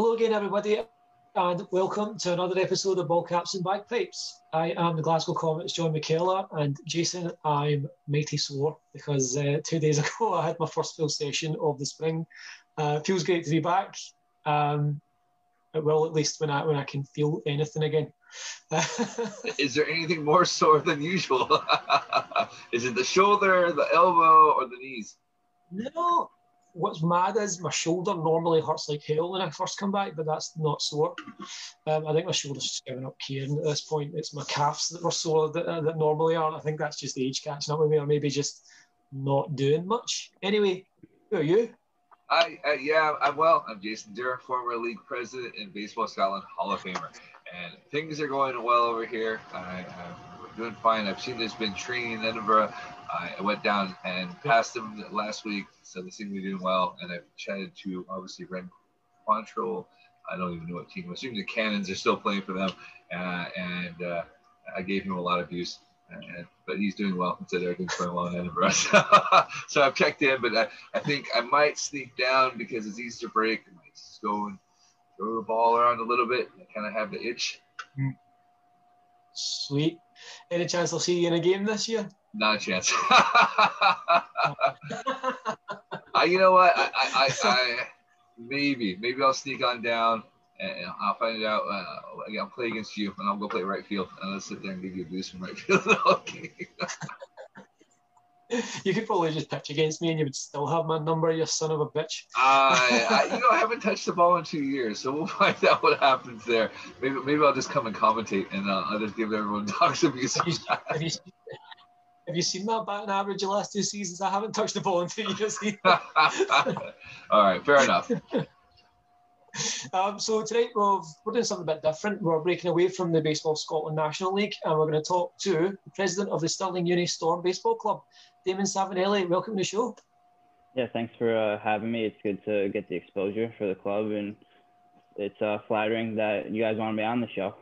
Hello again, everybody, and welcome to another episode of Ball Caps and Bagpipes. I am the Glasgow Comets John McKellar, and Jason, I'm mighty sore because uh, two days ago I had my first full session of the spring. Uh, feels great to be back. Um, well, at least when I when I can feel anything again. Is there anything more sore than usual? Is it the shoulder, the elbow, or the knees? No, what's mad is my shoulder normally hurts like hell when I first come back, but that's not sore. Um, I think my shoulder's just giving up caring at this point. It's my calves that were sore that, uh, that normally aren't. I think that's just age catching up with me, or maybe just not doing much. Anyway, who are you? I, yeah, I'm well. I'm Jason Dura, former league president and Baseball Scotland Hall of Famer, and things are going well over here. I, I'm doing fine. I've seen there's been training in Edinburgh. I went down and passed them last week, so they seem to be doing well. And I've chatted to obviously Ren Quantrill. I don't even know what team. I'm assuming the Cannons are still playing for them, uh, and uh, I gave him a lot of views. And, but he's doing well considering everything's going well in Edinburgh. so I've checked in, but I, I think I might sneak down because it's Easter break. I might just go and throw the ball around a little bit. I kind of have the itch. Sweet. Any chance I'll see you in a game this year? Not a chance. uh, you know what? I, I, I, I, maybe, maybe I'll sneak on down and I'll find it out. Uh, I'll play against you, and I'll go play right field, and I'll sit there and give you a boost from right field. okay. you could probably just pitch against me, and you would still have my number, you son of a bitch. I, I, you know, I haven't touched the ball in two years, so we'll find out what happens there. Maybe, maybe I'll just come and commentate, and uh, I'll just give everyone dogs abuse. Have you, have you, have you seen that batting average the last two seasons? I haven't touched the ball in two years All right, fair enough. Um, so tonight we're, we're doing something a bit different. We're breaking away from the Baseball Scotland National League and we're going to talk to the president of the Stirling Uni Storm Baseball Club, Damon Savinelli. Welcome to the show. Yeah, thanks for uh, having me. It's good to get the exposure for the club and it's uh, flattering that you guys want to be on the show.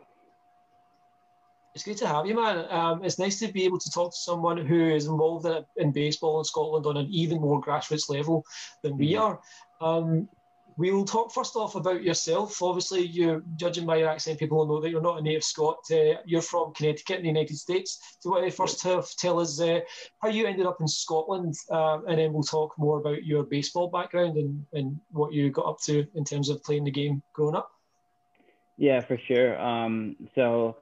It's good to have you, man. Um, it's nice to be able to talk to someone who is involved in, in baseball in Scotland on an even more grassroots level than we mm-hmm. are. Um, We'll talk first off about yourself. Obviously, you're judging by your accent, people will know that you're not a native Scot. Uh, you're from Connecticut in the United States. Do you want to first tell, tell us uh, how you ended up in Scotland, uh, and then we'll talk more about your baseball background and, and what you got up to in terms of playing the game growing up? Yeah, for sure. Um, so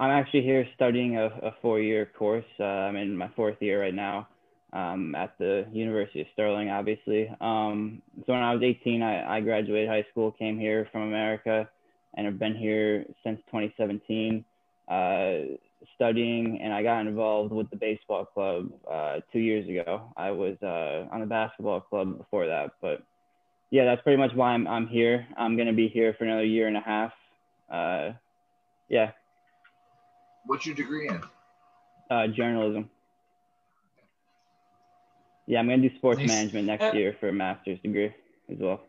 I'm actually here studying a, a four-year course. Uh, I'm in my fourth year right now um, at the University of Stirling, obviously. Um, so when I was 18, I, I graduated high school, came here from America, and have been here since 2017, uh, studying, and I got involved with the baseball club uh, two years ago. I was uh, on the basketball club before that, but yeah, that's pretty much why I'm, I'm here. I'm to be here for another year and a half. Uh, yeah. What's your degree in? Uh, journalism. Yeah, I'm gonna do sports nice. management next uh, year for a master's degree as well.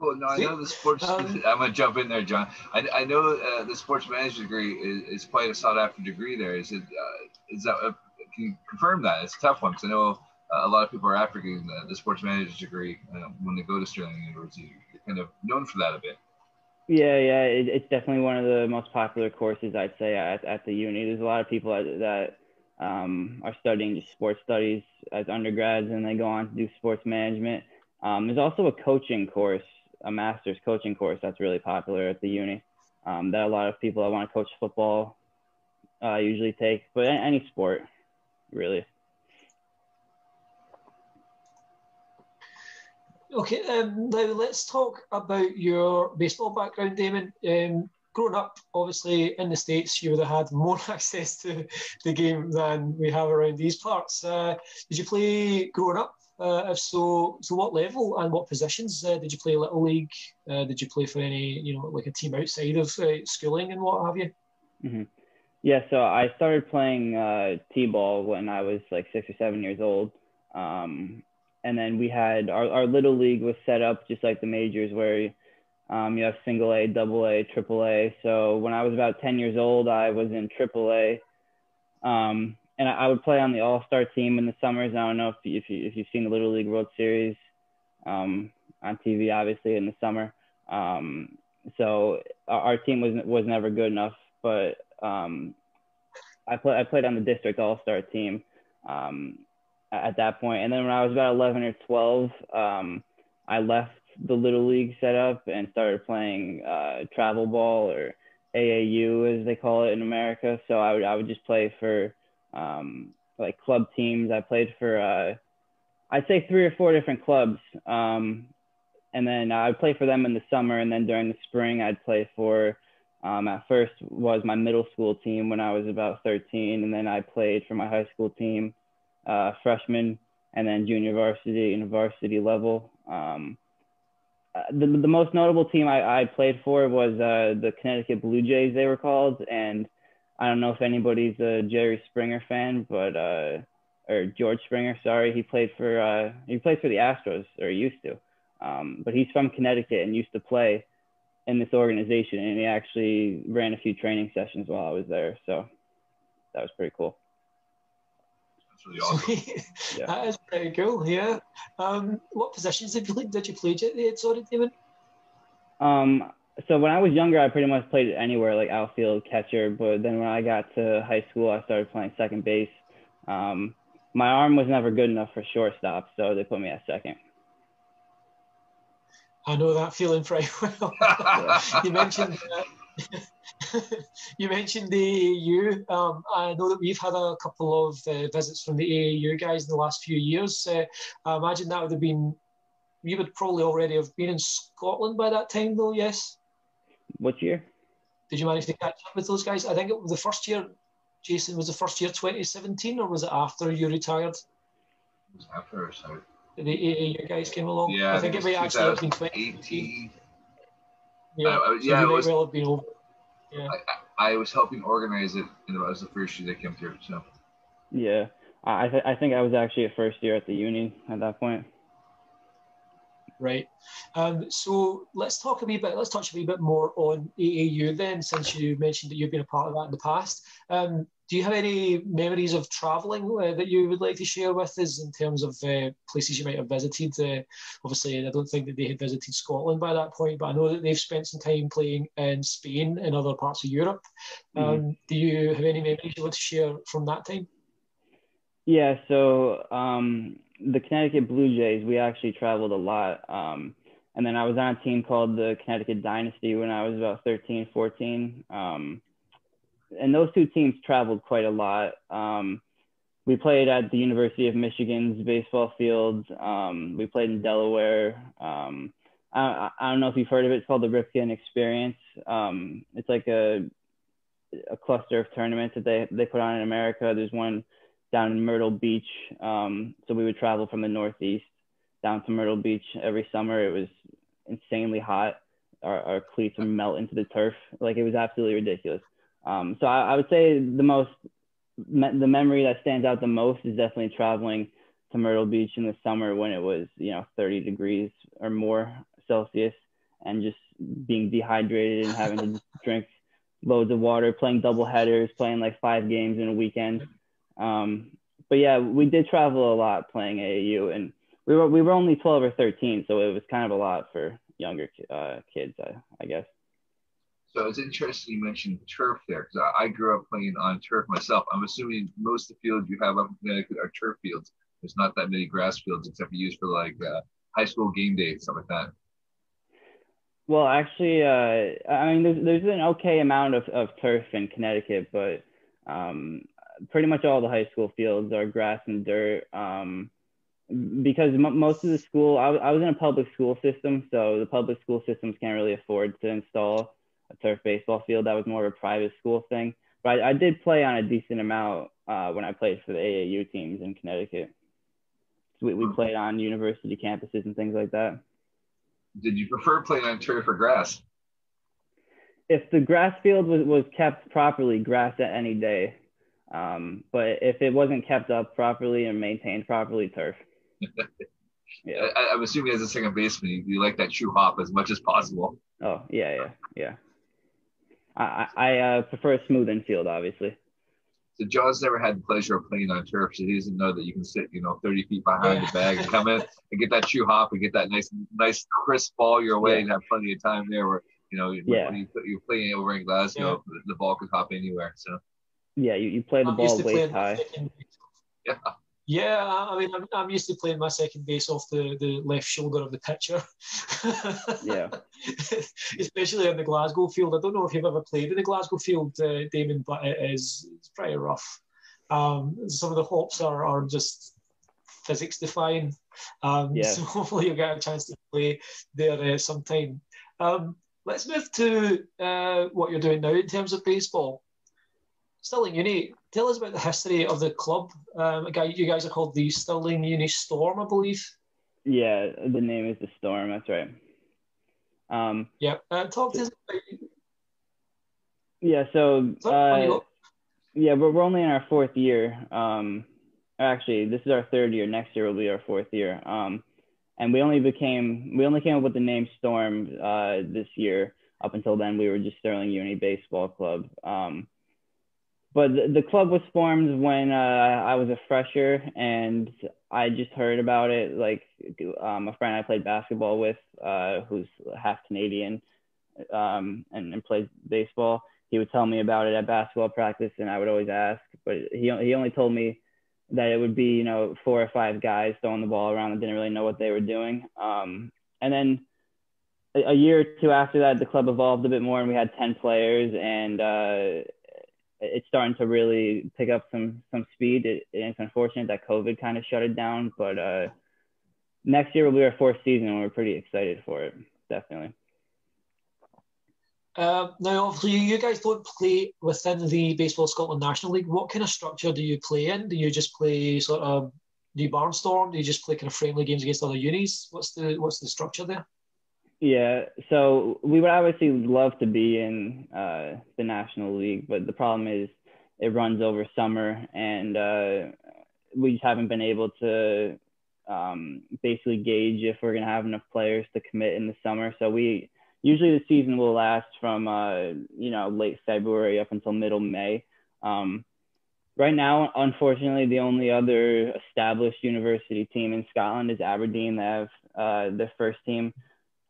Cool. No, I know the sports. Um, I'm gonna jump in there, John. I, I know uh, the sports management degree is, is quite a sought after degree. There is it. Uh, is that? Uh, can you confirm that? It's a tough one because I know uh, a lot of people are after getting the, the sports management degree uh, when they go to Stirling University. You're kind of known for that a bit. Yeah, yeah, it, it's definitely one of the most popular courses I'd say at, at the uni. There's a lot of people that, that um, are studying just sports studies as undergrads and they go on to do sports management. Um, there's also a coaching course, a master's coaching course that's really popular at the uni um, that a lot of people that want to coach football uh, usually take, but any sport, really. Okay, um, now let's talk about your baseball background, Damon. Um, growing up, obviously in the States, you would have had more access to the game than we have around these parts. Uh, did you play growing up? Uh, if so, so what level and what positions uh, did you play? Little league? Uh, did you play for any, you know, like a team outside of uh, schooling and what have you? Mm-hmm. Yeah, so I started playing uh, t-ball when I was like six or seven years old. Um, and then we had our, our little league was set up just like the majors where um, you have single A, double A, triple A. So when I was about 10 years old, I was in triple A. Um, and I, would play on the All Star team in the summers. I don't know if, if, you, if you've seen the Little League World Series. Um, on TV, obviously in the summer. Um, so our, our, team was was never good enough, but um, I played I played on the district all star team um, at that point, and then when I was about 11 or 12, um, I left the little league setup and started playing uh, travel ball or AAU as they call it in America. So I would I would just play for um, like club teams. I played for uh, I'd say three or four different clubs, um, and then I'd play for them in the summer, and then during the spring I'd play for. Um, at first was my middle school team when I was about 13, and then I played for my high school team, uh, freshman, and then junior varsity and varsity level. Um, uh, the, the most notable team I, I played for was uh, the Connecticut Blue Jays, they were called. And I don't know if anybody's a Jerry Springer fan, but, uh, or George Springer, sorry. He played for, uh, he played for the Astros, or used to. Um, but he's from Connecticut and used to play in this organization. And he actually ran a few training sessions while I was there. So that was pretty cool really awesome. yeah. That is pretty cool. Yeah. Um, what positions did you play? Did you play at the sorry, David? Um. So when I was younger, I pretty much played anywhere, like outfield, catcher. But then when I got to high school, I started playing second base. Um, my arm was never good enough for shortstop, so they put me at second. I know that feeling very well. you mentioned uh, you mentioned the AAU. Um, I know that we've had a couple of uh, visits from the AAU guys in the last few years. Uh, I imagine that would have been, you would probably already have been in Scotland by that time, though, yes? What year? Did you manage to catch up with those guys? I think it was the first year, Jason, was the first year 2017, or was it after you retired? It was after, sorry. The AAU guys came along? Yeah, I think it might actually have been 2018. Yeah, uh, so yeah, was, well been over. Yeah. I, I, was helping organize it, and it was the first year they came through. So. Yeah, I th- I think I was actually a first year at the union at that point. Right. Um, so let's talk a wee bit. Let's touch a wee bit more on AAU then, since you mentioned that you've been a part of that in the past. Um, do you have any memories of traveling uh, that you would like to share with us in terms of uh, places you might have visited? Uh, obviously, I don't think that they had visited Scotland by that point, but I know that they've spent some time playing in Spain and other parts of Europe. Mm-hmm. Um, do you have any memories you want to share from that time? Yeah, so um, the Connecticut Blue Jays, we actually traveled a lot. Um, and then I was on a team called the Connecticut Dynasty when I was about 13, 14. And those two teams traveled quite a lot. Um, we played at the University of Michigan's baseball field. Um, we played in Delaware. Um, I, I, don't know if you've heard of it. It's called the Ripken Experience. Um, it's like a a cluster of tournaments that they they put on in America. There's one down in Myrtle Beach. Um, so we would travel from the Northeast down to Myrtle Beach every summer. It was insanely hot. Our, our cleats would melt into the turf. Like it was absolutely ridiculous. Um, so I, I, would say the most, me- the memory that stands out the most is definitely traveling to Myrtle Beach in the summer when it was, you know, 30 degrees or more Celsius and just being dehydrated and having to drink loads of water, playing double headers, playing like five games in a weekend. Um, but yeah, we did travel a lot playing AAU and we were, we were only 12 or 13. So it was kind of a lot for younger uh, kids, I, I guess. So it's interesting you mentioned turf there because I, I, grew up playing on turf myself. I'm assuming most of the fields you have up in Connecticut are turf fields. There's not that many grass fields except for used for like uh, high school game day stuff like that. Well, actually, uh, I mean, there's, there's an okay amount of, of turf in Connecticut, but um, pretty much all the high school fields are grass and dirt. Um, because m- most of the school, I, w- I was in a public school system, so the public school systems can't really afford to install turf baseball field. That was more of a private school thing. But I, I did play on a decent amount uh, when I played for the AAU teams in Connecticut. So we, we played on university campuses and things like that. Did you prefer playing on turf or grass? If the grass field was, was kept properly, grass at any day. Um, but if it wasn't kept up properly and maintained properly, turf. yeah. I, am assuming as a second baseman, you, you like that true hop as much as possible. Oh yeah, yeah, yeah. I I uh, prefer a smooth infield, obviously. So John's never had the pleasure of playing on turf, so he doesn't know that you can sit, you know, 30 feet behind Yeah. the bag and come in and get that shoe hop and get that nice, nice crisp ball your way Yeah. and have plenty of time there. Where you know, Yeah. when you, you're playing over in Glasgow, the, the ball could hop anywhere. So Yeah, you, you play the I'm ball to waist high. yeah, Yeah, I mean, I'm, I'm used to playing my second base off the, the left shoulder of the pitcher. Yeah. Especially in the Glasgow field. I don't know if you've ever played in the Glasgow field, uh, Damon, but it is it's pretty rough. Um, some of the hops are, are just physics defying. Um, Yeah. So hopefully you'll get a chance to play there uh, sometime. Um, let's move to uh, what you're doing now in terms of baseball. Still in Uni, tell us about the history of the club. Um, you guys are called the Stirling Uni Storm, I believe. Yeah, the name is the Storm. That's right. Um, Yeah. Uh, talk to us about yeah, so Sorry, on you uh, yeah, we're, we're only in our fourth year. Um, actually, this is our third year. Next year will be our fourth year. Um, and we only became we only came up with the name Storm uh, this year. Up until then, we were just Stirling Uni Baseball Club. Um, but the, club was formed when uh, I was a fresher, and I just heard about it. Like um, a friend I played basketball with, uh, who's half Canadian, um, and, and plays baseball. He would tell me about it at basketball practice, and I would always ask. But he he only told me that it would be you know four or five guys throwing the ball around that didn't really know what they were doing. Um, and then a, a year or two after that, the club evolved a bit more, and we had ten players, and uh, it's starting to really pick up some some speed. It, it's unfortunate that COVID kind of shut it down, but uh, next year will be our fourth season, and we're pretty excited for it. Definitely. Uh, now, obviously, you guys don't play within the Baseball Scotland National League. What kind of structure do you play in? Do you just play sort of do you barnstorm? Do you just play kind of friendly games against other unis? What's the what's the structure there? Yeah, so we would obviously love to be in uh, the National League, but the problem is it runs over summer, and uh, we just haven't been able to um, basically gauge if we're going to have enough players to commit in the summer. So we usually the season will last from uh, you know late February up until middle May. Um, right now, unfortunately, the only other established university team in Scotland is Aberdeen. They have uh, first team.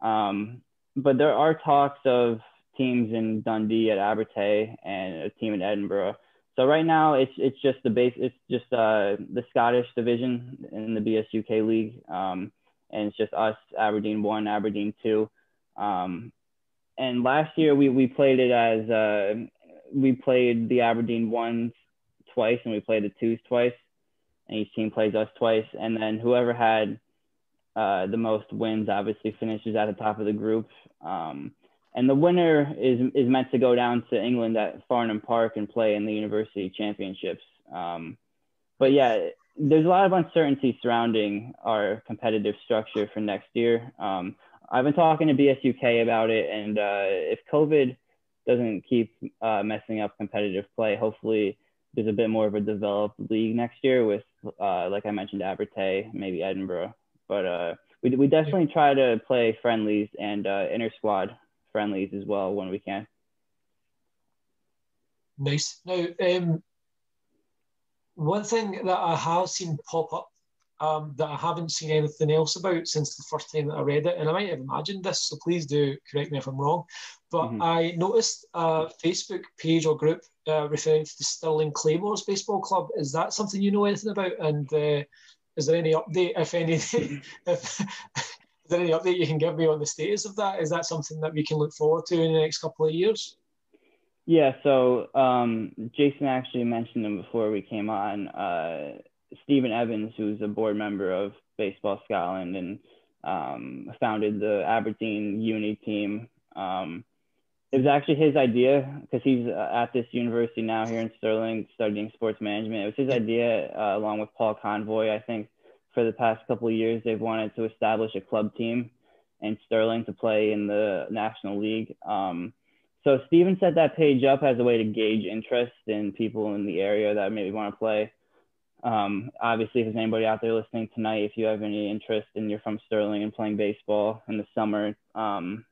Um, but there are talks of teams in Dundee at Abertay and a team in Edinburgh. So right now it's it's just the base it's just uh, the Scottish division in the BSUK league, um, and it's just us Aberdeen one, Aberdeen two. Um, and last year we we played it as uh, we played the Aberdeen ones twice and we played the twos twice, and each team plays us twice, and then whoever had uh, the most wins obviously finishes at the top of the group. Um, and the winner is is meant to go down to England at Farnham Park and play in the university championships. Um, but yeah, there's a lot of uncertainty surrounding our competitive structure for next year. Um, I've been talking to BSUK about it, and uh, if COVID doesn't keep uh, messing up competitive play, hopefully there's a bit more of a developed league next year with, uh, like I mentioned, Abertay, maybe Edinburgh. But uh, we, we definitely try to play friendlies and uh, inter squad friendlies as well when we can. Nice. Now, um, one thing that I have seen pop up um, that I haven't seen anything else about since the first time that I read it, and I might have imagined this, so please do correct me if I'm wrong. But Mhm. I noticed a Facebook page or group uh, referring to the Stirling Claymores Baseball Club. Is that something you know anything about? And uh, is there any update, if any, if, is there any update you can give me on the status of that? Is that something that we can look forward to in the next couple of years? Yeah, so um, Jason actually mentioned them before we came on. Uh, Stephen Evans, who's a board member of Baseball Scotland and um, founded the Aberdeen Uni team. Um, it was actually his idea because he's uh, at this university now here in Stirling studying sports management. It was his idea, uh, along with Paul Convoy. I think for the past couple of years, they've wanted to establish a club team in Stirling to play in the National League. Um, so Steven set that page up as a way to gauge interest in people in the area that maybe want to play. Um, obviously, if there's anybody out there listening tonight, if you have any interest and you're from Stirling and playing baseball in the summer, um,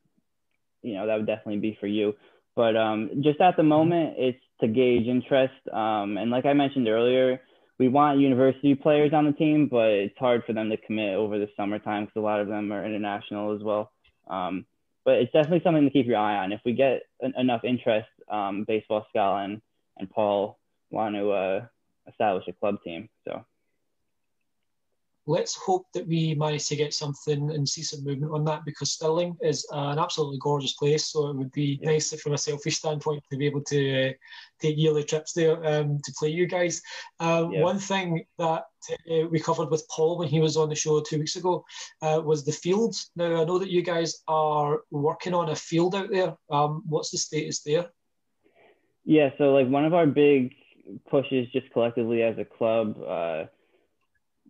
you know that would definitely be for you. But um, just at the moment, it's to gauge interest. Um, and like I mentioned earlier, we want university players on the team, but it's hard for them to commit over the summertime because a lot of them are international as well. Um, but it's definitely something to keep your eye on. If we get enough interest, um, Baseball Scotland and Paul want to uh, establish a club team. So let's hope that we manage to get something and see some movement on that because Stirling is an absolutely gorgeous place. So it would be yeah. nice from a selfish standpoint to be able to uh, take yearly trips there um, to play you guys. Um, yeah. One thing that uh, we covered with Paul when he was on the show two weeks ago uh, was the field. Now, I know that you guys are working on a field out there. Um, what's the status there? Yeah, so like one of our big pushes just collectively as a club uh,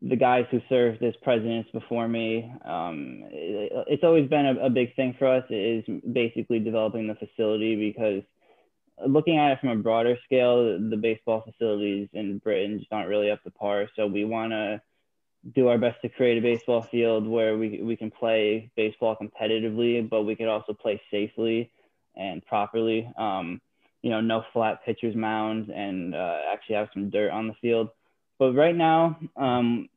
the guys who served as presidents before me. Um, it, it's always been a, a, big thing for us is basically developing the facility because looking at it from a broader scale, the baseball facilities in Britain just aren't really up to par. So we want to do our best to create a baseball field where we, we can play baseball competitively, but we could also play safely and properly. Um, you know, no flat pitcher's mound and uh, actually have some dirt on the field. But right now, um,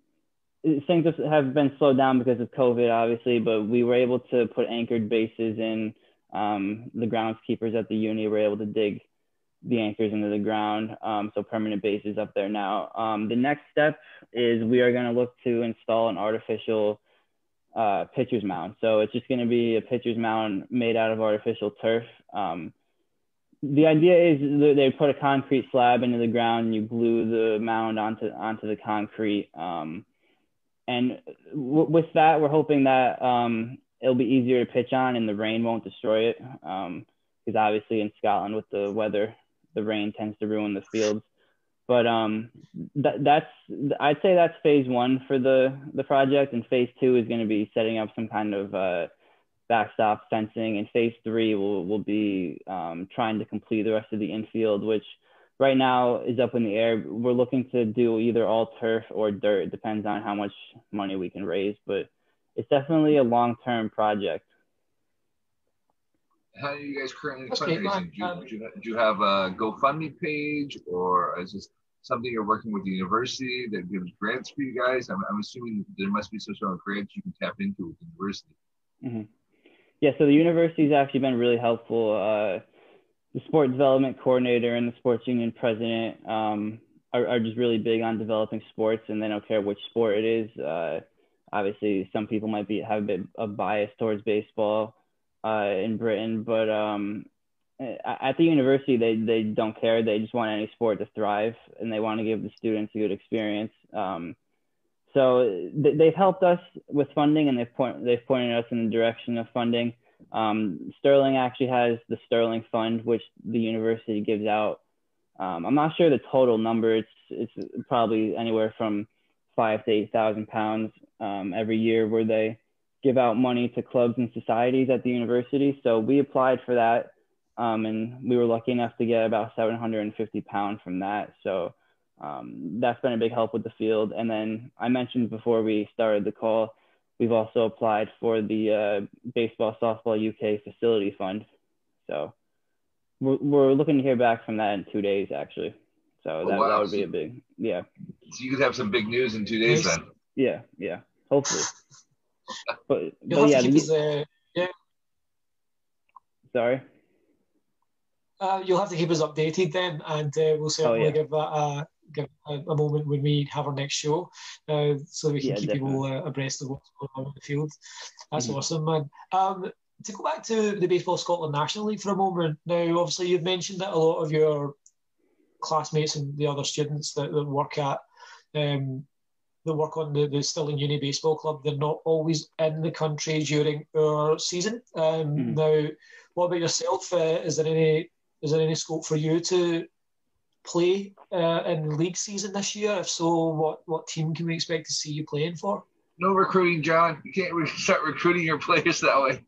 things have been slowed down because of COVID, obviously, but we were able to put anchored bases in. Um, the groundskeepers at the uni were able to dig the anchors into the ground, um, so permanent bases up there now. Um, the next step is we are going to look to install an artificial uh, pitcher's mound. So it's just going to be a pitcher's mound made out of artificial turf. Um, the idea is they put a concrete slab into the ground and you glue the mound onto onto the concrete. Um, and w- with that, we're hoping that um, it'll be easier to pitch on and the rain won't destroy it. Because um, obviously in Scotland with the weather, the rain tends to ruin the fields. But um, that, that's I'd say that's phase one for the the project, and phase two is going to be setting up some kind of uh, backstop fencing, and phase three will will be um, trying to complete the rest of the infield, which right now is up in the air. We're looking to do either all turf or dirt. It depends on how much money we can raise, but it's definitely a long term project. How are you guys currently fundraising? Do you, um, do, you, do you have a GoFundMe page or is this something you're working with the university that gives grants for you guys? I'm, I'm assuming there must be some sort of grants you can tap into with the university. Mm-hmm. Yeah, so the university's actually been really helpful. Uh, the sport development coordinator and the sports union president um, are, are, just really big on developing sports and they don't care which sport it is. Uh, obviously, some people might be have a bit of bias towards baseball uh, in Britain, but um, at the university, they, they don't care. They just want any sport to thrive and they want to give the students a good experience. Um, so th- they've helped us with funding and they've, point- they've pointed us in the direction of funding. Um, Stirling actually has the Stirling Fund, which the university gives out. Um, I'm not sure the total number. It's it's probably anywhere from five to eight thousand pounds um, every year, where they give out money to clubs and societies at the university. So we applied for that, um, and we were lucky enough to get about 750 pounds from that. So um, that's been a big help with the field. And then I mentioned before we started the call We've also applied for the uh, Baseball Softball UK Facility Fund. So we're, we're looking to hear back from that in two days, actually. So oh, that, wow. that would be a big, yeah. So you could have some big news in two days then. Yeah, yeah, hopefully. but, but yeah, the, yeah. Sorry. Uh, you'll have to keep us updated then, and uh, we'll certainly oh, yeah. give that a, give a, a, moment when we have our next show, uh, so we can yeah, keep definitely. people uh, abreast of what's going on in the field. That's mm-hmm. awesome, man. Um, to go back to the Baseball Scotland National League for a moment, now obviously you've mentioned that a lot of your classmates and the other students that, that work at um, that work on the, the Stirling Uni Baseball Club, they're not always in the country during our season. Um, mm-hmm. Now, what about yourself? Uh, is there any is there any scope for you to play uh, in league season this year? If so, what what team can we expect to see you playing for? No recruiting, John. You can't start recruiting your players that way.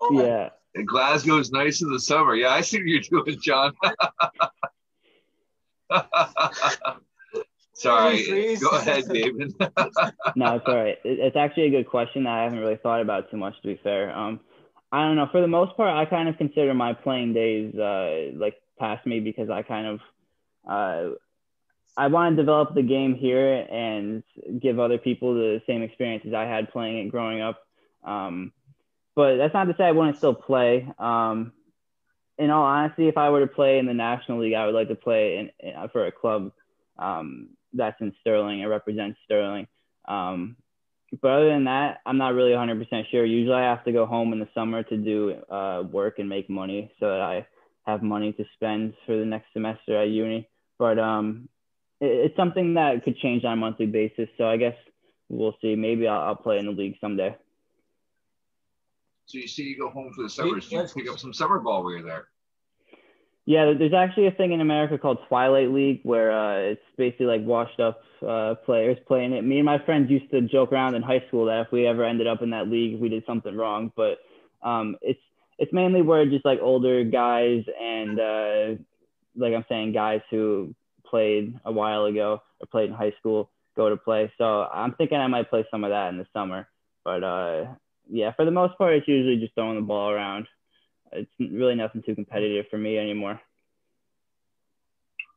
oh, yeah. And Glasgow's nice in the summer. Yeah, I see what you're doing, John. Sorry. Go ahead, David. no, it's all right. It's actually a good question that I haven't really thought about too much, to be fair. Um, I don't know. For the most part, I kind of consider my playing days uh, like past me because I kind of uh, I want to develop the game here and give other people the same experiences I had playing it growing up. Um, but that's not to say I wouldn't still play. Um, in all honesty, if I were to play in the National League, I would like to play in, in for a club um, that's in Stirling and represents Stirling. Um, but other than that, I'm not really 100% sure. Usually, I have to go home in the summer to do uh, work and make money so that I have money to spend for the next semester at uni. But um, it, it's something that could change on a monthly basis. So I guess we'll see. Maybe I'll, I'll play in the league someday. So you see, you go home for the summers. You pick up some summer ball while you're there. Yeah, there's actually a thing in America called Twilight League where uh, it's basically like washed up uh, players playing it. Me and my friends used to joke around in high school that if we ever ended up in that league, we did something wrong. But um, it's it's mainly where just like older guys and uh, like I'm saying, guys who played a while ago or played in high school go to play. So I'm thinking I might play some of that in the summer. But uh, yeah, for the most part, it's usually just throwing the ball around it's really nothing too competitive for me anymore.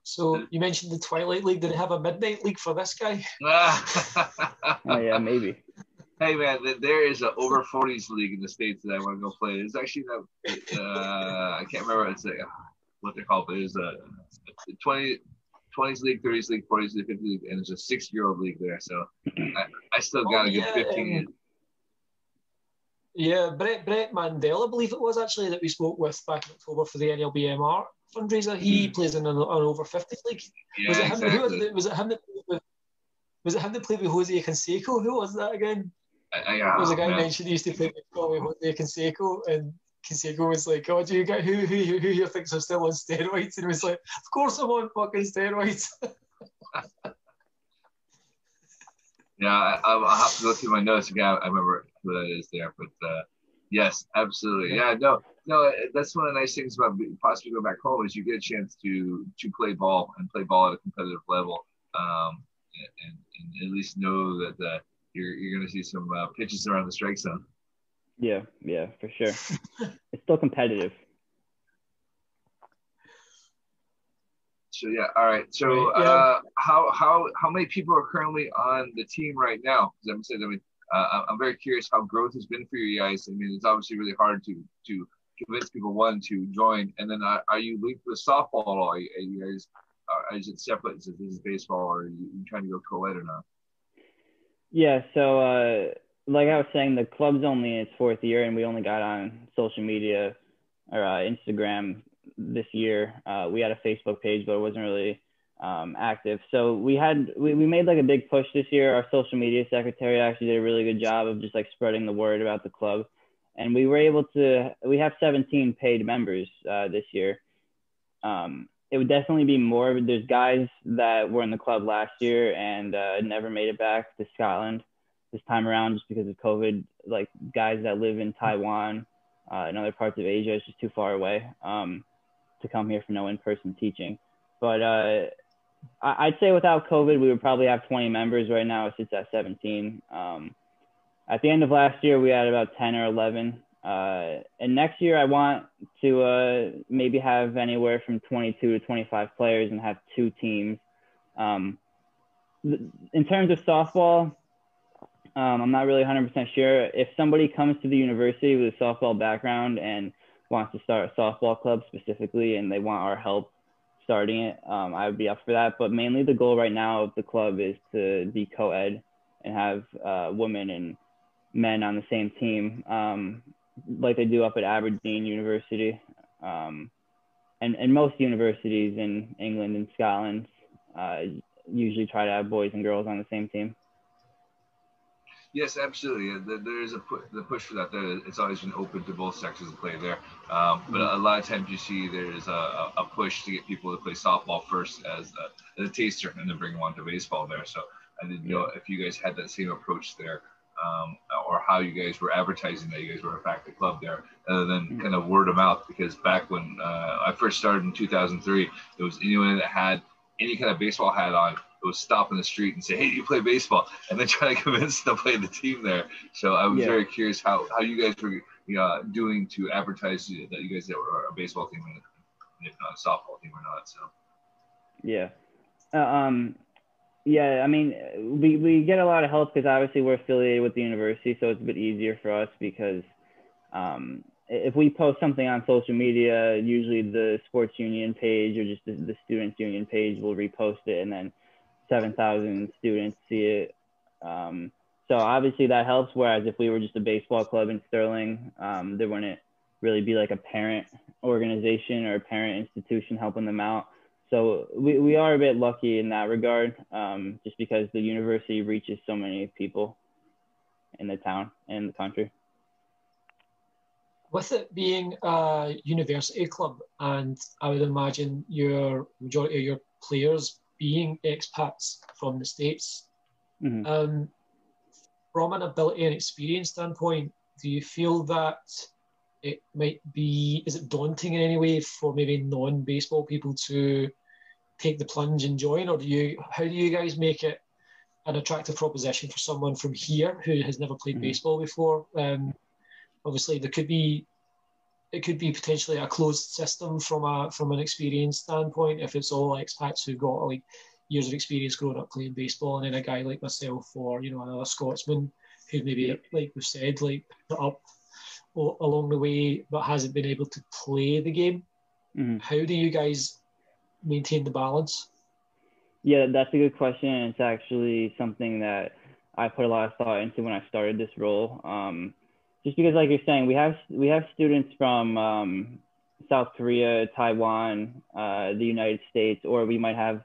So you mentioned the Twilight League. Did it have a midnight league for this guy? oh yeah, maybe. Hey man, there is an over 40s league in the states that I want to go play. It's actually uh, I can't remember it's like, what they're called, but it's a 20 20s league, 30s league, 40s league, 50s league, and it's a six year old league there. So I, I still got a good get 15 yeah, Brett Brett Mandel, I believe it was actually that we spoke with back in October for the NLBMR fundraiser. He mm. plays in an, an over 50 league. Yeah, was it him? Exactly. Who, was it him that played with? Was it him that played with Jose Canseco? Who was that again? I, I, was a guy mentioned he used to play with Jose Canseco, and Canseco was like, "Oh, do you get who who who here thinks I'm still on steroids?" And he was like, "Of course I'm on fucking steroids." yeah, I, will have to go through my notes again. I remember who that is there. But uh, yes, absolutely. Yeah, no, no. That's one of the nice things about possibly going back home is you get a chance to to play ball and play ball at a competitive level, um, and, and, at least know that uh, you're you're going to see some uh, pitches around the strike zone. Yeah, yeah, for sure. it's still competitive. So yeah, all right. So yeah. uh, how how how many people are currently on the team right now? Because I'm saying, I mean, uh, I'm very curious how growth has been for you guys. I mean, it's obviously really hard to to convince people one to join, and then uh, are you linked with softball at all? Are you, are you guys are, is it separate? Is it this is baseball, or are you, trying to go co-ed or not? Yeah. So uh, like I was saying, the club's only in its fourth year, and we only got on social media or uh, Instagram this year. Uh, we had a Facebook page, but it wasn't really um, active. So we had we, we made like a big push this year. Our social media secretary actually did a really good job of just like spreading the word about the club, and we were able to. We have 17 paid members uh, this year. Um, it would definitely be more. There's guys that were in the club last year and uh, never made it back to Scotland this time around just because of COVID. Like guys that live in Taiwan uh, and other parts of Asia, it's just too far away um, to come here for no in-person teaching. But uh, I'd say without COVID, we would probably have 20 members. Right now, it sits at 17. Um, at the end of last year, we had about 10 or 11. Uh, and next year, I want to uh, maybe have anywhere from 22 to 25 players and have two teams. Um, in terms of softball, um, I'm not really 100% sure. If somebody comes to the university with a softball background and wants to start a softball club specifically and they want our help starting it, um, I would be up for that. But mainly the goal right now of the club is to be co-ed and have uh, women and men on the same team, um, like they do up at Aberdeen University, um, and and most universities in England and Scotland uh, usually try to have boys and girls on the same team. Yes, absolutely. There is a pu- the push for that. It's always been open to both sexes to play there. Um, but a lot of times you see there's a, a push to get people to play softball first as a, as a taster and then bring them on to baseball there. So I didn't know if you guys had that same approach there um, or how you guys were advertising that you guys were a fact the club there, other than mm-hmm. kind of word of mouth. Because back when uh, I first started in 2003, it was anyone that had any kind of baseball hat on go stop in the street and say, "Hey, do you play baseball?" and then try to convince them to play the team there. So I was yeah. very curious how how you guys were you know, doing to advertise that you guys were a baseball team, if not a softball team or not. So. Yeah. Uh, um, yeah, I mean, we, we get a lot of help because obviously we're affiliated with the university, so it's a bit easier for us because um, if we post something on social media, usually the sports union page or just the, the students union page will repost it, and then 7,000 students see it. Um, so obviously that helps. Whereas if we were just a baseball club in Stirling, um, there wouldn't really be like a parent organization or a parent institution helping them out. So we, we are a bit lucky in that regard, um, just because the university reaches so many people in the town and the country with it being a university club, and I would imagine your majority of your players being expats from the states, mm-hmm. um, from an ability and experience standpoint, do you feel that it might be is it daunting in any way for maybe non-baseball people to take the plunge and join, or do you how do you guys make it an attractive proposition for someone from here who has never played mm-hmm. baseball before? Um, obviously there could be it could be potentially a closed system from a from an experience standpoint if it's all expats who've got like years of experience growing up playing baseball and then a guy like myself or you know another Scotsman who maybe like we've said like put up along the way but hasn't been able to play the game. Mm-hmm. How do you guys maintain the balance? Yeah, that's a good question. It's actually something that I put a lot of thought into when I started this role. Um, just because like you're saying we have we have students from um, south korea taiwan uh, the united states or we might have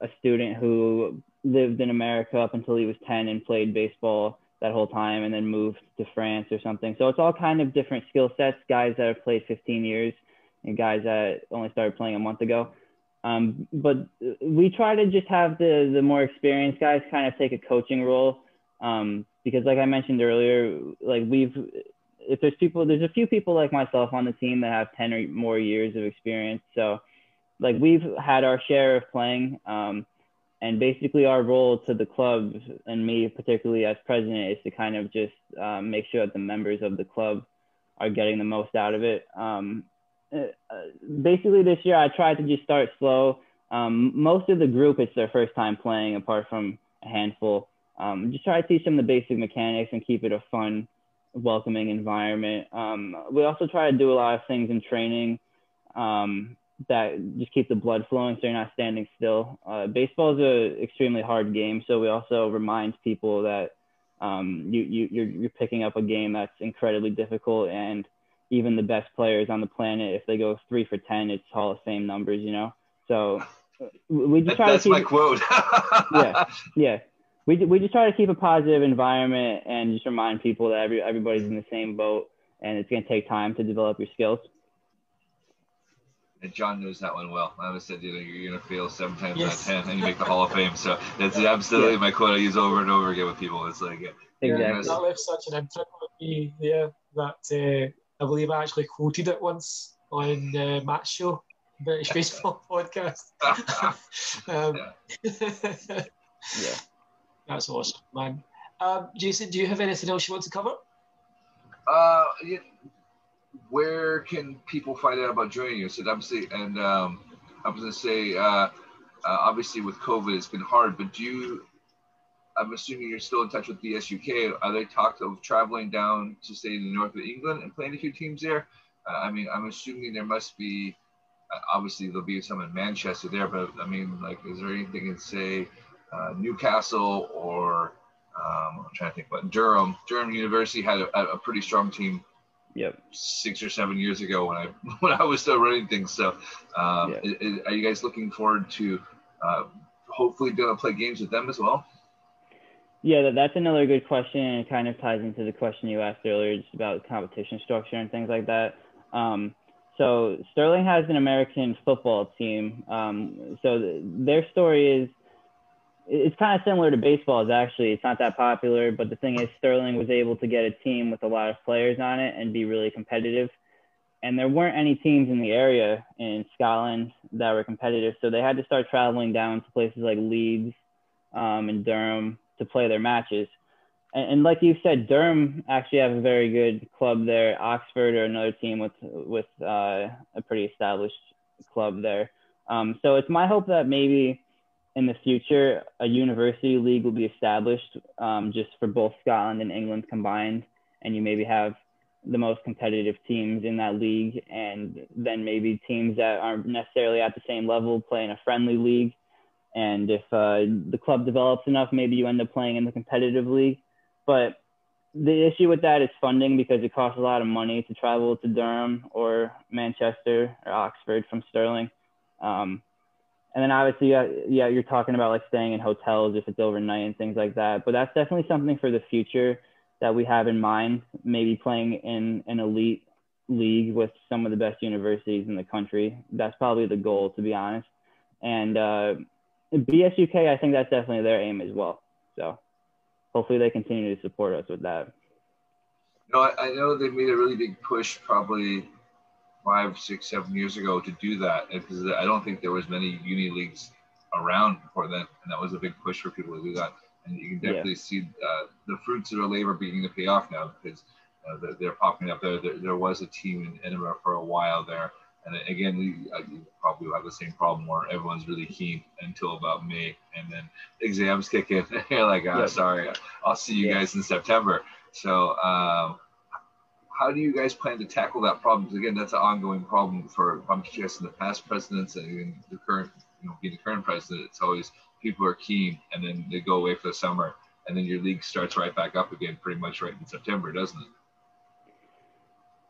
a student who lived in america up until he was 10 and played baseball that whole time and then moved to france or something so it's all kind of different skill sets guys that have played 15 years and guys that only started playing a month ago um, but we try to just have the the more experienced guys kind of take a coaching role um, because like I mentioned earlier, like we've if there's people there's a few people like myself on the team that have 10 or more years of experience. So like we've had our share of playing. Um, and basically our role to the club and me particularly as president is to kind of just um, make sure that the members of the club are getting the most out of it. Um, uh, basically this year I tried to just start slow. Um, most of the group, it's their first time playing apart from a handful um, just try to teach them the basic mechanics and keep it a fun, welcoming environment. Um, we also try to do a lot of things in training um, that just keep the blood flowing so you're not standing still. Uh, baseball is an extremely hard game, so we also remind people that um, you, you, you're, you're picking up a game that's incredibly difficult and even the best players on the planet, if they go three for 10, it's Hall of Fame numbers, you know? So we just try that's to keep my quote. yeah. Yeah we, we just try to keep a positive environment and just remind people that every, everybody's in the same boat and it's going to take time to develop your skills. And John knows that one well. I always said, you know, you're going to fail seven times yes. out of 10 and you make the Hall of Fame. So that's absolutely yeah. my quote I use over and over again with people. It's like, yeah, exactly. that left such an imprint on me, yeah, that uh, I believe I actually quoted it once on uh, Matt's show, British Baseball Podcast. um, yeah. yeah. That's awesome, man. Um, Jason, do you have anything else you want to cover? Uh, yeah. Where can people find out about joining you? So obviously, and um, I was going to say, uh, uh, obviously with COVID, it's been hard. But do you? I'm assuming you're still in touch with the SUK. Are they talked of traveling down to say in the north of England and playing a few teams there? Uh, I mean, I'm assuming there must be. Uh, obviously, there'll be some in Manchester there, but I mean, like, is there anything in say? uh, Newcastle or um, I'm trying to think about Durham. Durham University had a, a, pretty strong team. Yep. Six or seven years ago when I when I was still running things. So, um, is, is, are you guys looking forward to uh, hopefully going to play games with them as well? Yeah, that's another good question, and it kind of ties into the question you asked earlier, just about competition structure and things like that. Um, so Stirling has an American football team. Um, so th- their story is it's kind of similar to baseball. Is actually it's not that popular, but the thing is, Stirling was able to get a team with a lot of players on it and be really competitive. and there weren't any teams in the area in Scotland that were competitive, so they had to start traveling down to places like Leeds um, and Durham to play their matches. And, and like you said, Durham actually have a very good club there. Oxford or another team with with uh, a pretty established club there. Um, so it's my hope that maybe in the future a university league will be established um, just for both Scotland and England combined, and you maybe have the most competitive teams in that league, and then maybe teams that aren't necessarily at the same level play in a friendly league. And if uh, the club develops enough, maybe you end up playing in the competitive league. But the issue with that is funding because it costs a lot of money to travel to Durham or Manchester or Oxford from Stirling. Um, and then obviously, yeah, yeah, you're talking about like staying in hotels if it's overnight and things like that. But that's definitely something for the future that we have in mind. Maybe playing in an elite league with some of the best universities in the country. That's probably the goal, to be honest. And uh, BSUK, I think that's definitely their aim as well. So hopefully they continue to support us with that. No, I, I know they made a really big push probably five, six, seven years ago to do that because I don't think there was many uni leagues around before then, and that was a big push for people to do that. And you can definitely yeah. see uh, the fruits of their labor beginning to pay off now because uh, they're, they're, popping up there. there. there. was a team in Edinburgh for a while there, and again, we uh, probably have the same problem where everyone's really keen until about May, and then exams kick in. You're like, oh, yeah. sorry, I'll see you yeah. guys in September. So, um, how do you guys plan to tackle that problem? Because again, that's an ongoing problem for I'm suggesting the past presidents and the current, you know, being the current president. It's always people are keen, and then they go away for the summer, and then your league starts right back up again, pretty much right in September, doesn't it?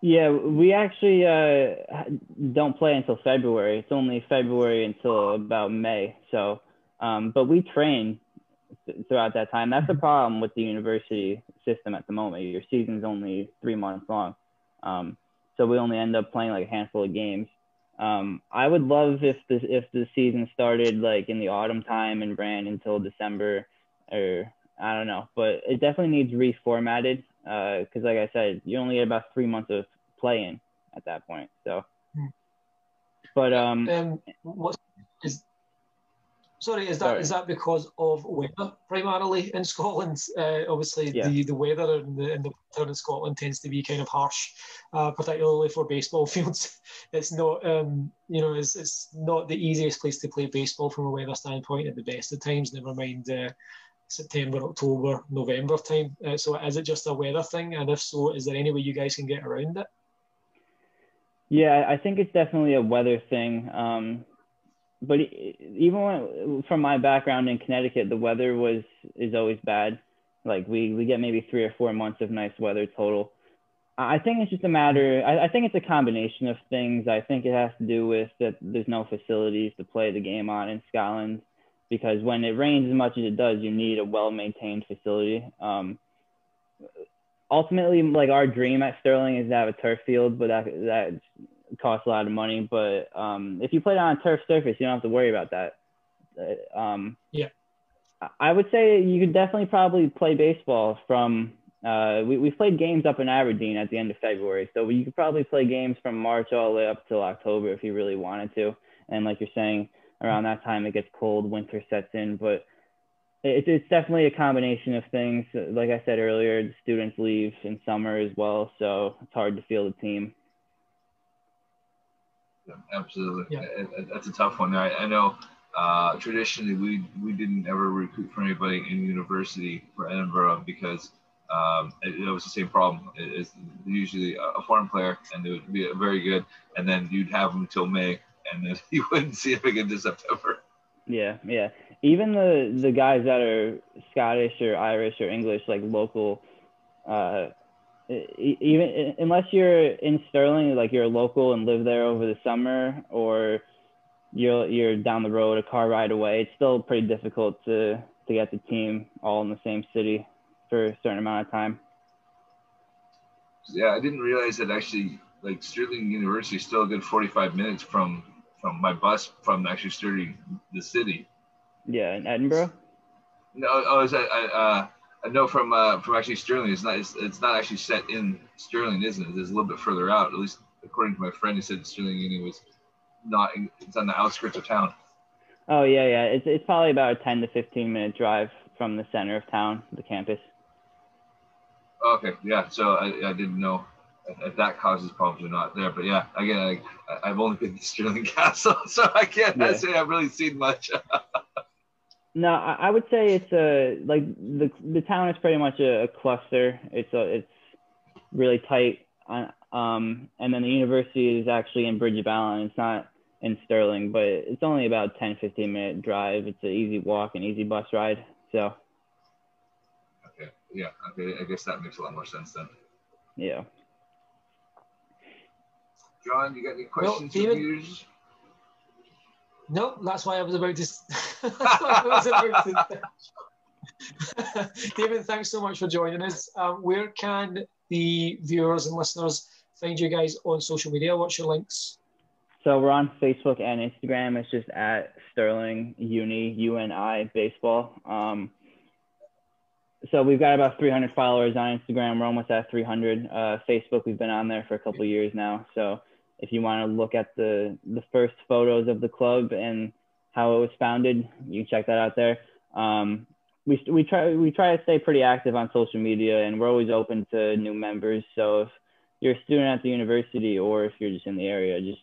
Yeah, we actually uh, don't play until February. It's only February until about May. So, um, but we train th- throughout that time. That's the problem with the university system at the moment. Your season's only three months long, um, so we only end up playing like a handful of games. Um, I would love if the if the season started like in the autumn time and ran until December, or I don't know, but it definitely needs reformatted because, uh, like I said, you only get about three months of playing at that point. So, hmm. but um, um what is sorry is that sorry. is that because of weather primarily in Scotland? Uh, obviously, yeah. the the weather in the in the winter in Scotland tends to be kind of harsh, uh, particularly for baseball fields. It's not um you know it's it's not the easiest place to play baseball from a weather standpoint at the best of times. Never mind. Uh, September, October, November time. Uh, so is it just a weather thing? And if so, is there any way you guys can get around it? Yeah, I think it's definitely a weather thing. Um, but even when, from my background in Connecticut, the weather was is always bad. Like we we get maybe three or four months of nice weather total. I think it's just a matter. I, I think it's a combination of things. I think it has to do with that there's no facilities to play the game on in Scotland because when it rains as much as it does, you need a well-maintained facility. Um, ultimately, like our dream at Stirling is to have a turf field, but that that costs a lot of money. But um, if you play it on a turf surface, you don't have to worry about that. Uh, um, yeah, I would say you could definitely probably play baseball from. Uh, we, we played games up in Aberdeen at the end of February, so you could probably play games from March all the way up till October if you really wanted to. And like you're saying, around that time it gets cold, winter sets in, but it's, it's definitely a combination of things. Like I said earlier, the students leave in summer as well, so it's hard to field a team. Yeah, absolutely, yeah. that's a tough one. I, I know uh, traditionally we we didn't ever recruit for anybody in university for Edinburgh because um, it, it, was the same problem. It, it's usually a foreign player, and it would be very good, and then you'd have them until May, and then you wouldn't see him again to September. Yeah, yeah. Even the the guys that are Scottish or Irish or English, like local, uh, even unless you're in Stirling, like you're local and live there over the summer, or you're you're down the road a car ride away, it's still pretty difficult to to get the team all in the same city for a certain amount of time. Yeah, I didn't realize that actually like Stirling University is still a good 45 minutes from from my bus from actually Stirling, the city. Yeah, in Edinburgh. No, oh, is that uh, I know from uh, from actually Stirling. It's not it's, it's not actually set in Stirling, isn't it? It's a little bit further out. At least according to my friend, he said Stirling Uni was not. In, it's on the outskirts of town. Oh yeah, yeah. It's it's probably about a ten to fifteen minute drive from the center of town, the campus. Okay, yeah. So I, I didn't know if that causes problems or not there, but yeah. Again, I, I've only been to Stirling Castle, so I can't Yeah. say I've really seen much. No, I I would say it's a like the the town is pretty much a, a cluster. It's a it's really tight. Uh, Um, and then the university is actually in Bridge of Allan. It's not in Stirling, but it's only about 10, 15 minute drive. It's an easy walk and easy bus ride. So okay, yeah. Okay, I guess that makes a lot more sense then. yeah. John, you got any questions? David- for viewers? No, that's why I was about to. that's why I was about to. David, thanks so much for joining us. Um, where can the viewers and listeners find you guys on social media? What's your links? So we're on Facebook and Instagram. It's just at Stirling Uni UNI Baseball. Um, so we've got about 300 followers on Instagram. We're almost at 300. Uh, Facebook, we've been on there for a couple of years now. So if you want to look at the the first photos of the club and how it was founded, you check that out there. Um, we we try we try to stay pretty active on social media, and we're always open to new members. So if you're a student at the university or if you're just in the area, just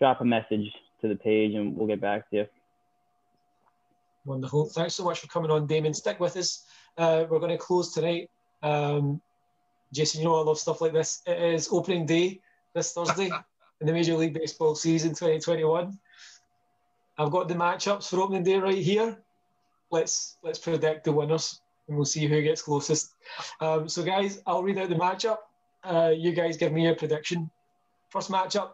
drop a message to the page and we'll get back to you. Wonderful. Thanks so much for coming on, Damon. Stick with us. Uh, we're going to close tonight. Um, Jason, you know I love stuff like this. It is opening day this Thursday in the Major League Baseball season 2021. I've got the matchups for opening day right here. Let's let's predict the winners and we'll see who gets closest. Um, so, guys, I'll read out the matchup. Uh, you guys give me your prediction. First matchup: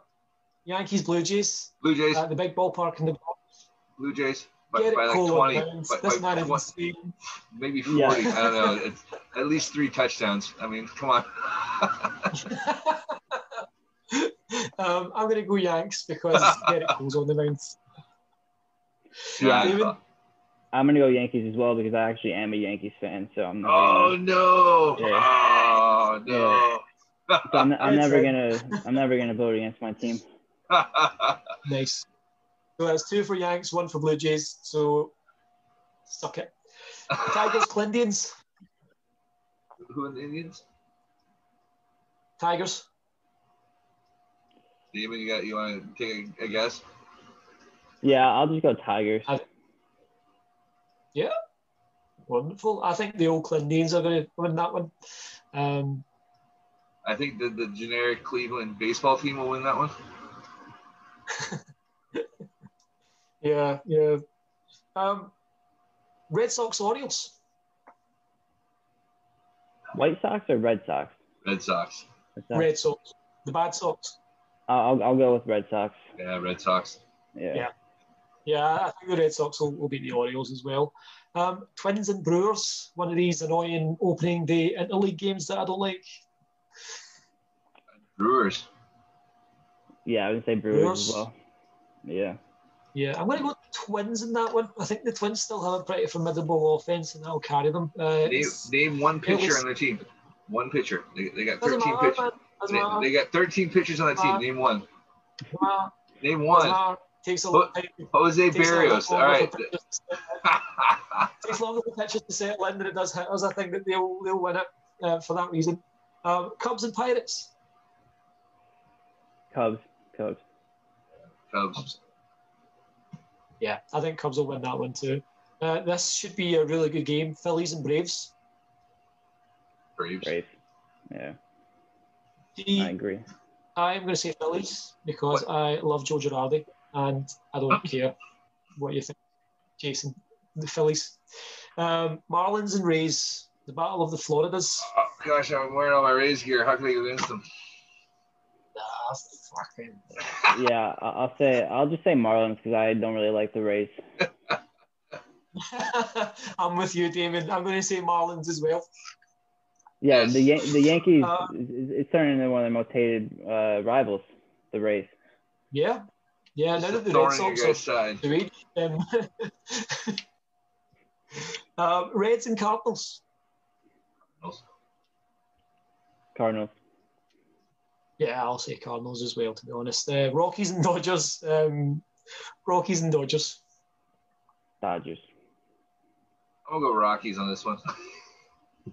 Yankees Blue Jays Blue Jays, at the big ballpark in the Blue Jays, by, Get it by like 20, by, This by man 20, maybe 40. Yeah. I don't know. It's at least three touchdowns. I mean, come on. um, I'm going to go Yanks because Gerrit Cole's on the mound. Yeah, I'm gonna go Yankees as well because I actually am a Yankees fan. So I'm never Oh gonna, no! Yeah. Oh no! so I'm, I'm never right. gonna I'm never gonna vote against my team. Nice. So that's two for Yanks, one for Blue Jays. So suck it. Tigers, Clindians. Who in the Indians? Tigers. Damon, you got you want to take a, a guess? Yeah, I'll just go Tigers. I- Wonderful. I think the Oakland Clindians are going to win that one. Um, I think the, the generic Cleveland baseball team will win that one. yeah, yeah. Um, Red Sox, Orioles. White Sox or Red Sox? Red Sox. Red Sox. Red Sox. The bad Sox. I'll I'll go with Red Sox. Yeah, Red Sox. Yeah. Yeah. Yeah, I think the Red Sox will, will beat the Orioles as well. Um, Twins and Brewers, one of these annoying opening day interleague games that I don't like. Brewers. Yeah, I would say Brewers, Brewers. as well. Yeah. Yeah, I'm going to go Twins in that one. I think the Twins still have a pretty formidable offense, and that'll carry them. Uh, Name, name one pitcher was- on their team. One pitcher. They, they got 13 matter, pitchers. man. Doesn't They, they got 13 pitchers on that team. Name one. Doesn't. Name one. Takes a long. Jose Takes Berríos. All right. longer right. for pitchers takes longer for pitchers to settle in than it does hitters. I think that they'll they'll win it uh, for that reason. Um, Cubs and Pirates. Cubs. Cubs. Cubs. Yeah, I think Cubs will win that one too. Uh, this should be a really good game. Phillies and Braves. Braves. Braves. Yeah. I agree. I'm going to say Phillies because I love Joe Girardi and I don't care what you think, Jason. The Phillies. Um, Marlins and Rays. The Battle of the Floridas. Oh, gosh, I'm wearing all my Rays gear. How can I go against them? Ah, fucking. Yeah, I- I'll say I'll just say Marlins because I don't really like the Rays. I'm with you, Damon. I'm going to say Marlins as well. Yeah, Yes. the Yan- the Yankees Uh, is, is turning into one of their most hated uh, rivals, the Rays. Yeah. Yeah, now Just that the thorn Red in your Sox are guys' side. to each. Um, um, Reds and Cardinals. Cardinals. Yeah, I'll say Cardinals as well. To be honest, uh, Rockies and Dodgers. Um, Rockies and Dodgers. Dodgers. I'm gonna go Rockies on this one,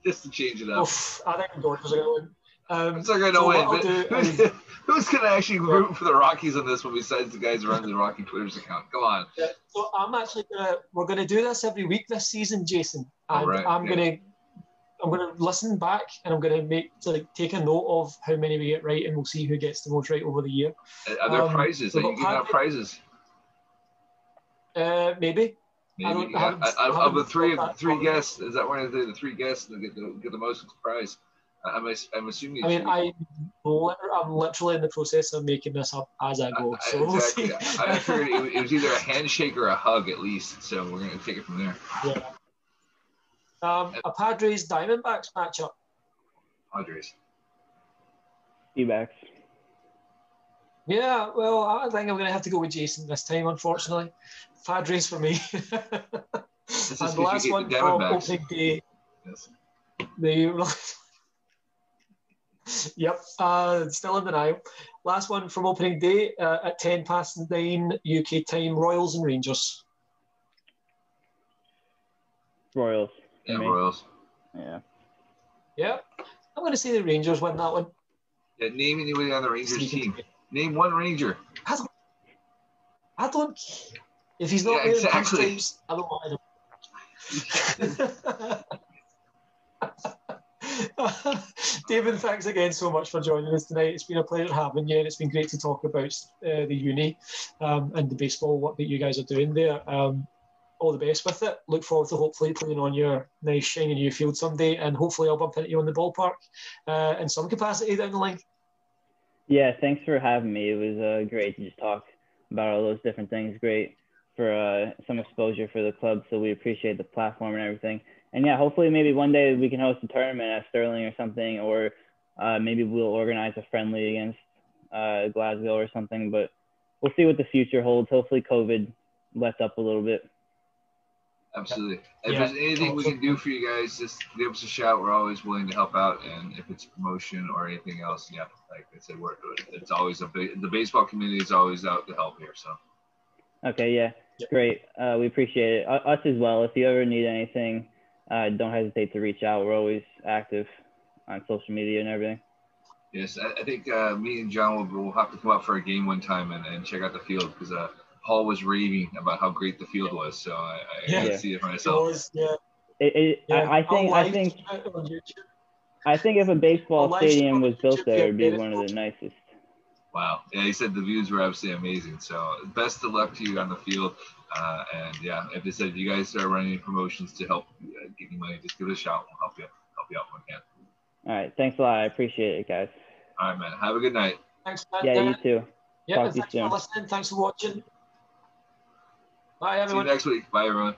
just to change it up. Oof, I think the Dodgers are going to win. Um, They're going to so win, do who's, is- who's going to actually root for the Rockies on this one besides the guys run the Rocky Twitter's account? Come on. Yeah, so I'm actually gonna we're gonna do this every week this season, Jason. And Alright, I'm yeah. gonna I'm gonna listen back and I'm gonna make like take a note of how many we get right and we'll see who gets the most right over the year. Are there Um, prizes? Are you giving out prizes? Uh maybe. I Maybe. don't- I Yeah. haven't- Out- Of the three, thought that three far. guests, is that one of the, the three guests that get the, get the most prize? I- I'm, I'm assuming. I mean, I, I'm literally in the process of making this up as I go. I- So we'll exactly. see. I figured it, was- it was either a handshake or a hug at least. So we're gonna take it from there. yeah. Um, a Padres Diamondbacks matchup. Padres. D-backs. Yeah, well, I think I'm going to have to go with Jason this time, unfortunately. Padres for me. and the last one the from Diamondbacks. opening day, Yes. the yep, uh, still in denial. Last one from opening day uh, at ten past nine UK time. Royals and Rangers. Royals. Yeah, me. Royals. Yeah. Yeah, I'm going to say the Rangers win that one. Yeah, name anybody on the Rangers Sneaky team. Name one Ranger. I don't. I don't. If he's not Yeah, there exactly. in times, I don't want him. David, thanks again so much for joining us tonight. It's been a pleasure having you, and it's been great to talk about uh, the uni um, and the baseball work that you guys are doing there. Um, all the best with it. Look forward to hopefully playing on your nice shiny new field someday, and hopefully I'll bump into you on the ballpark uh, in some capacity down the line. Yeah, thanks for having me. It was uh, great to just talk about all those different things. Great for uh, some exposure for the club, so we appreciate the platform and everything. And yeah, hopefully maybe one day we can host a tournament at Stirling or something, or uh, maybe we'll organize a friendly against uh, Glasgow or something. But we'll see what the future holds. Hopefully COVID lets up a little bit. Absolutely. If Yeah. there's anything we can do for you guys, just give us a shout. We're always willing to help out. And if it's promotion or anything else, yeah, like I said, we're, it's always a big, the baseball community is always out to help here. So Okay, yeah, Yeah. great. Uh, we appreciate it. U- Us as well. If you ever need anything, uh, don't hesitate to reach out. We're always active on social media and everything. yes, I, I think uh, me and John will, will have to come out for a game one time and, and check out the field because uh, Paul was raving about how great the field was. So I, I Yeah. got to see it for myself. Yours, yeah, It, it, yeah. I, I think. I'll I live think. tweet it on YouTube. I think if a baseball stadium was built there, it'd be one of the nicest. Wow. Yeah, he said the views were absolutely amazing. So best of luck to you on the field. Uh, and yeah, if they said you guys start running any promotions to help uh, get you money, just give it a shout. We'll help you help you out when we can. All right, thanks a lot. I appreciate it, guys. All right, man. Have a good night. Thanks, man. Yeah, you too. Yeah, Talk and to you thanks soon. for listening. Thanks for watching. Bye, everyone. See you next week. Bye, everyone.